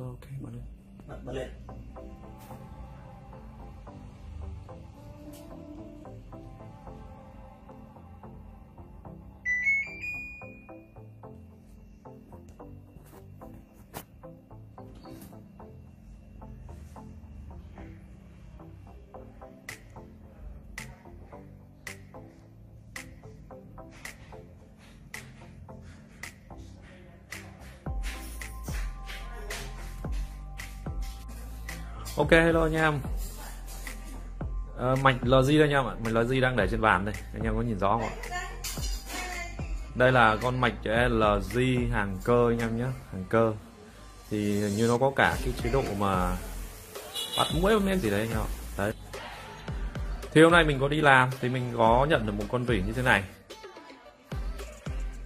Rồi ok bật Ok hello anh em. Ờ, à, Mạch LG đây anh em ạ? Mạch LG đang để trên bàn đây. Anh em có nhìn rõ không ạ? Đây là con mạch LG hàng cơ anh em nhé Hàng cơ. Thì hình như nó có cả cái chế độ mà Bắt mũi lên gì đấy anh em ạ. Đấy. Thì hôm nay mình có đi làm Thì mình có nhận được một con vỉ như thế này.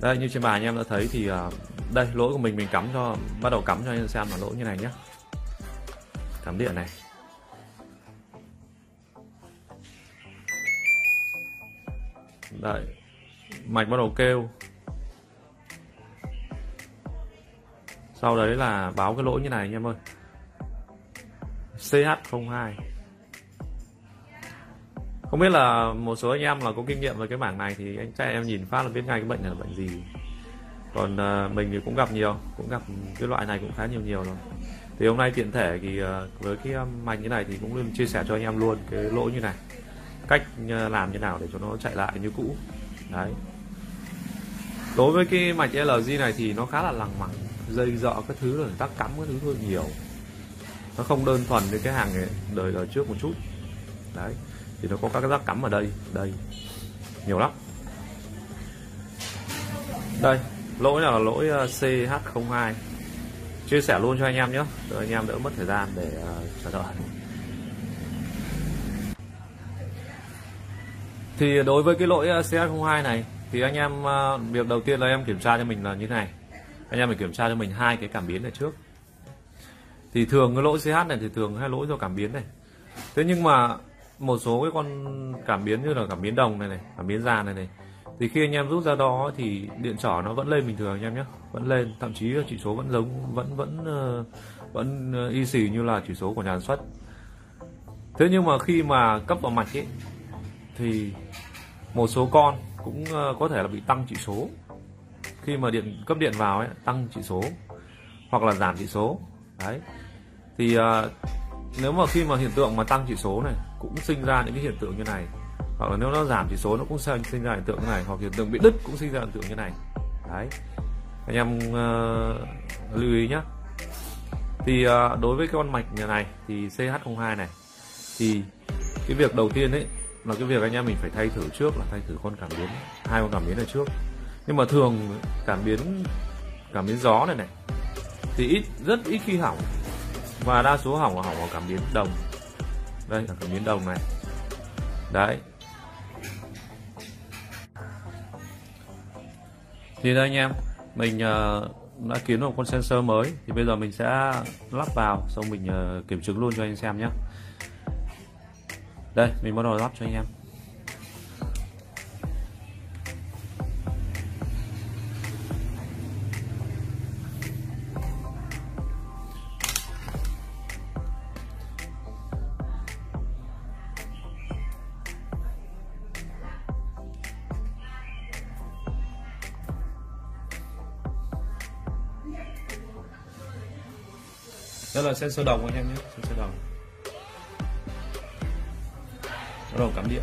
Đây như trên bàn anh em đã thấy thì uh, Đây lỗi của mình mình cắm cho Bắt đầu cắm cho anh em xem là lỗi như này nhé cắm điện này. Đấy, Mạch bắt đầu kêu. Sau đấy là báo cái lỗi như này anh em ơi. CH02 Không biết là một số anh em là có kinh nghiệm về cái bảng này Thì anh trai em nhìn phát là biết ngay cái bệnh này là bệnh gì. Còn ờ, mình thì cũng gặp nhiều, Cũng gặp cái loại này cũng khá nhiều nhiều rồi thì hôm nay tiện thể thì ờ, với cái mạch như này thì cũng nên chia sẻ cho anh em luôn cái lỗi như này. Cách ờ, làm như nào để cho nó chạy lại như cũ. Đấy. Đối với cái mạch LG này thì nó khá là lằng mằng, dây dọ các thứ rồi, tắc cắm các thứ hơi nhiều. Nó không đơn thuần như cái hàng đời đời trước một chút. Đấy. Thì nó có các cái rác cắm ở đây đây. Nhiều lắm. Đây, lỗi nào là lỗi ờ, CH02 chia sẻ luôn cho anh em nhé. Để anh em đỡ mất thời gian để uh, chờ đợi. Thì đối với cái lỗi ờ, CH02 này thì anh em uh, việc đầu tiên là em kiểm tra cho mình là như thế này. Anh em phải kiểm tra cho mình hai cái cảm biến này trước. Thì thường cái lỗi CH này thì thường hay lỗi do cảm biến này. Thế nhưng mà một số cái con cảm biến như là cảm biến đồng này này cảm biến già này này thì khi anh em rút ra đó thì điện trở nó vẫn lên bình thường anh em nhé. Vẫn lên, thậm chí chỉ số vẫn giống, vẫn vẫn ờ, vẫn ờ, y xì như là chỉ số của nhà sản xuất. Thế nhưng mà khi mà cấp vào mạch ấy, thì một số con cũng ờ, có thể là bị tăng chỉ số. Khi mà điện, cấp điện vào ấy, tăng chỉ số, hoặc là giảm chỉ số. Đấy. Thì nếu mà khi mà hiện tượng mà tăng chỉ số này, cũng sinh ra những cái hiện tượng như này hoặc là nếu nó giảm chỉ số nó cũng sinh, ra hiện tượng như này hoặc hiện tượng bị đứt cũng sinh ra hiện tượng như này. Đấy. Anh em uh, lưu ý nhé thì uh, đối với cái con mạch nhà này thì CH02 này thì cái việc đầu tiên ấy là cái việc anh em mình phải thay thử trước là thay thử con cảm biến hai con cảm biến này trước. Nhưng mà thường cảm biến cảm biến gió này này thì ít rất ít khi hỏng. Và đa số hỏng là hỏng ở cảm biến đồng. Đây là cảm biến đồng này. Đấy. Thì đây anh em mình uh, đã được một con sensor mới. Thì bây giờ mình sẽ lắp vào xong mình uh, kiểm chứng luôn cho anh xem nhé đây mình bắt đầu lắp cho anh em. Đây là sẽ sơ đồng anh em nhé sơ đồng. Bắt đầu cắm điện.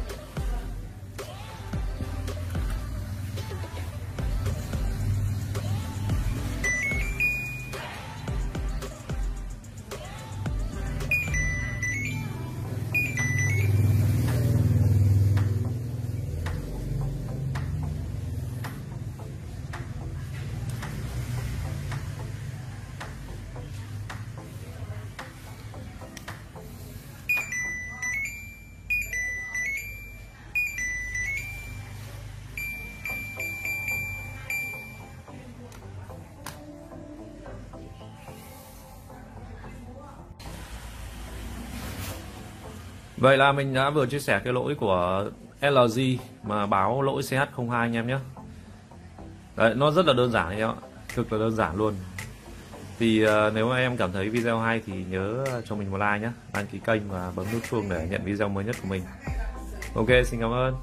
Vậy là mình đã vừa chia sẻ cái lỗi của LG mà báo lỗi CH02 anh em nhé. Đấy, nó rất là đơn giản anh em ạ. Thực là đơn giản luôn. Thì uh, nếu mà em cảm thấy video hay thì nhớ cho mình một like nhé. Đăng ký kênh và bấm nút chuông để nhận video mới nhất của mình. Ok xin cảm ơn.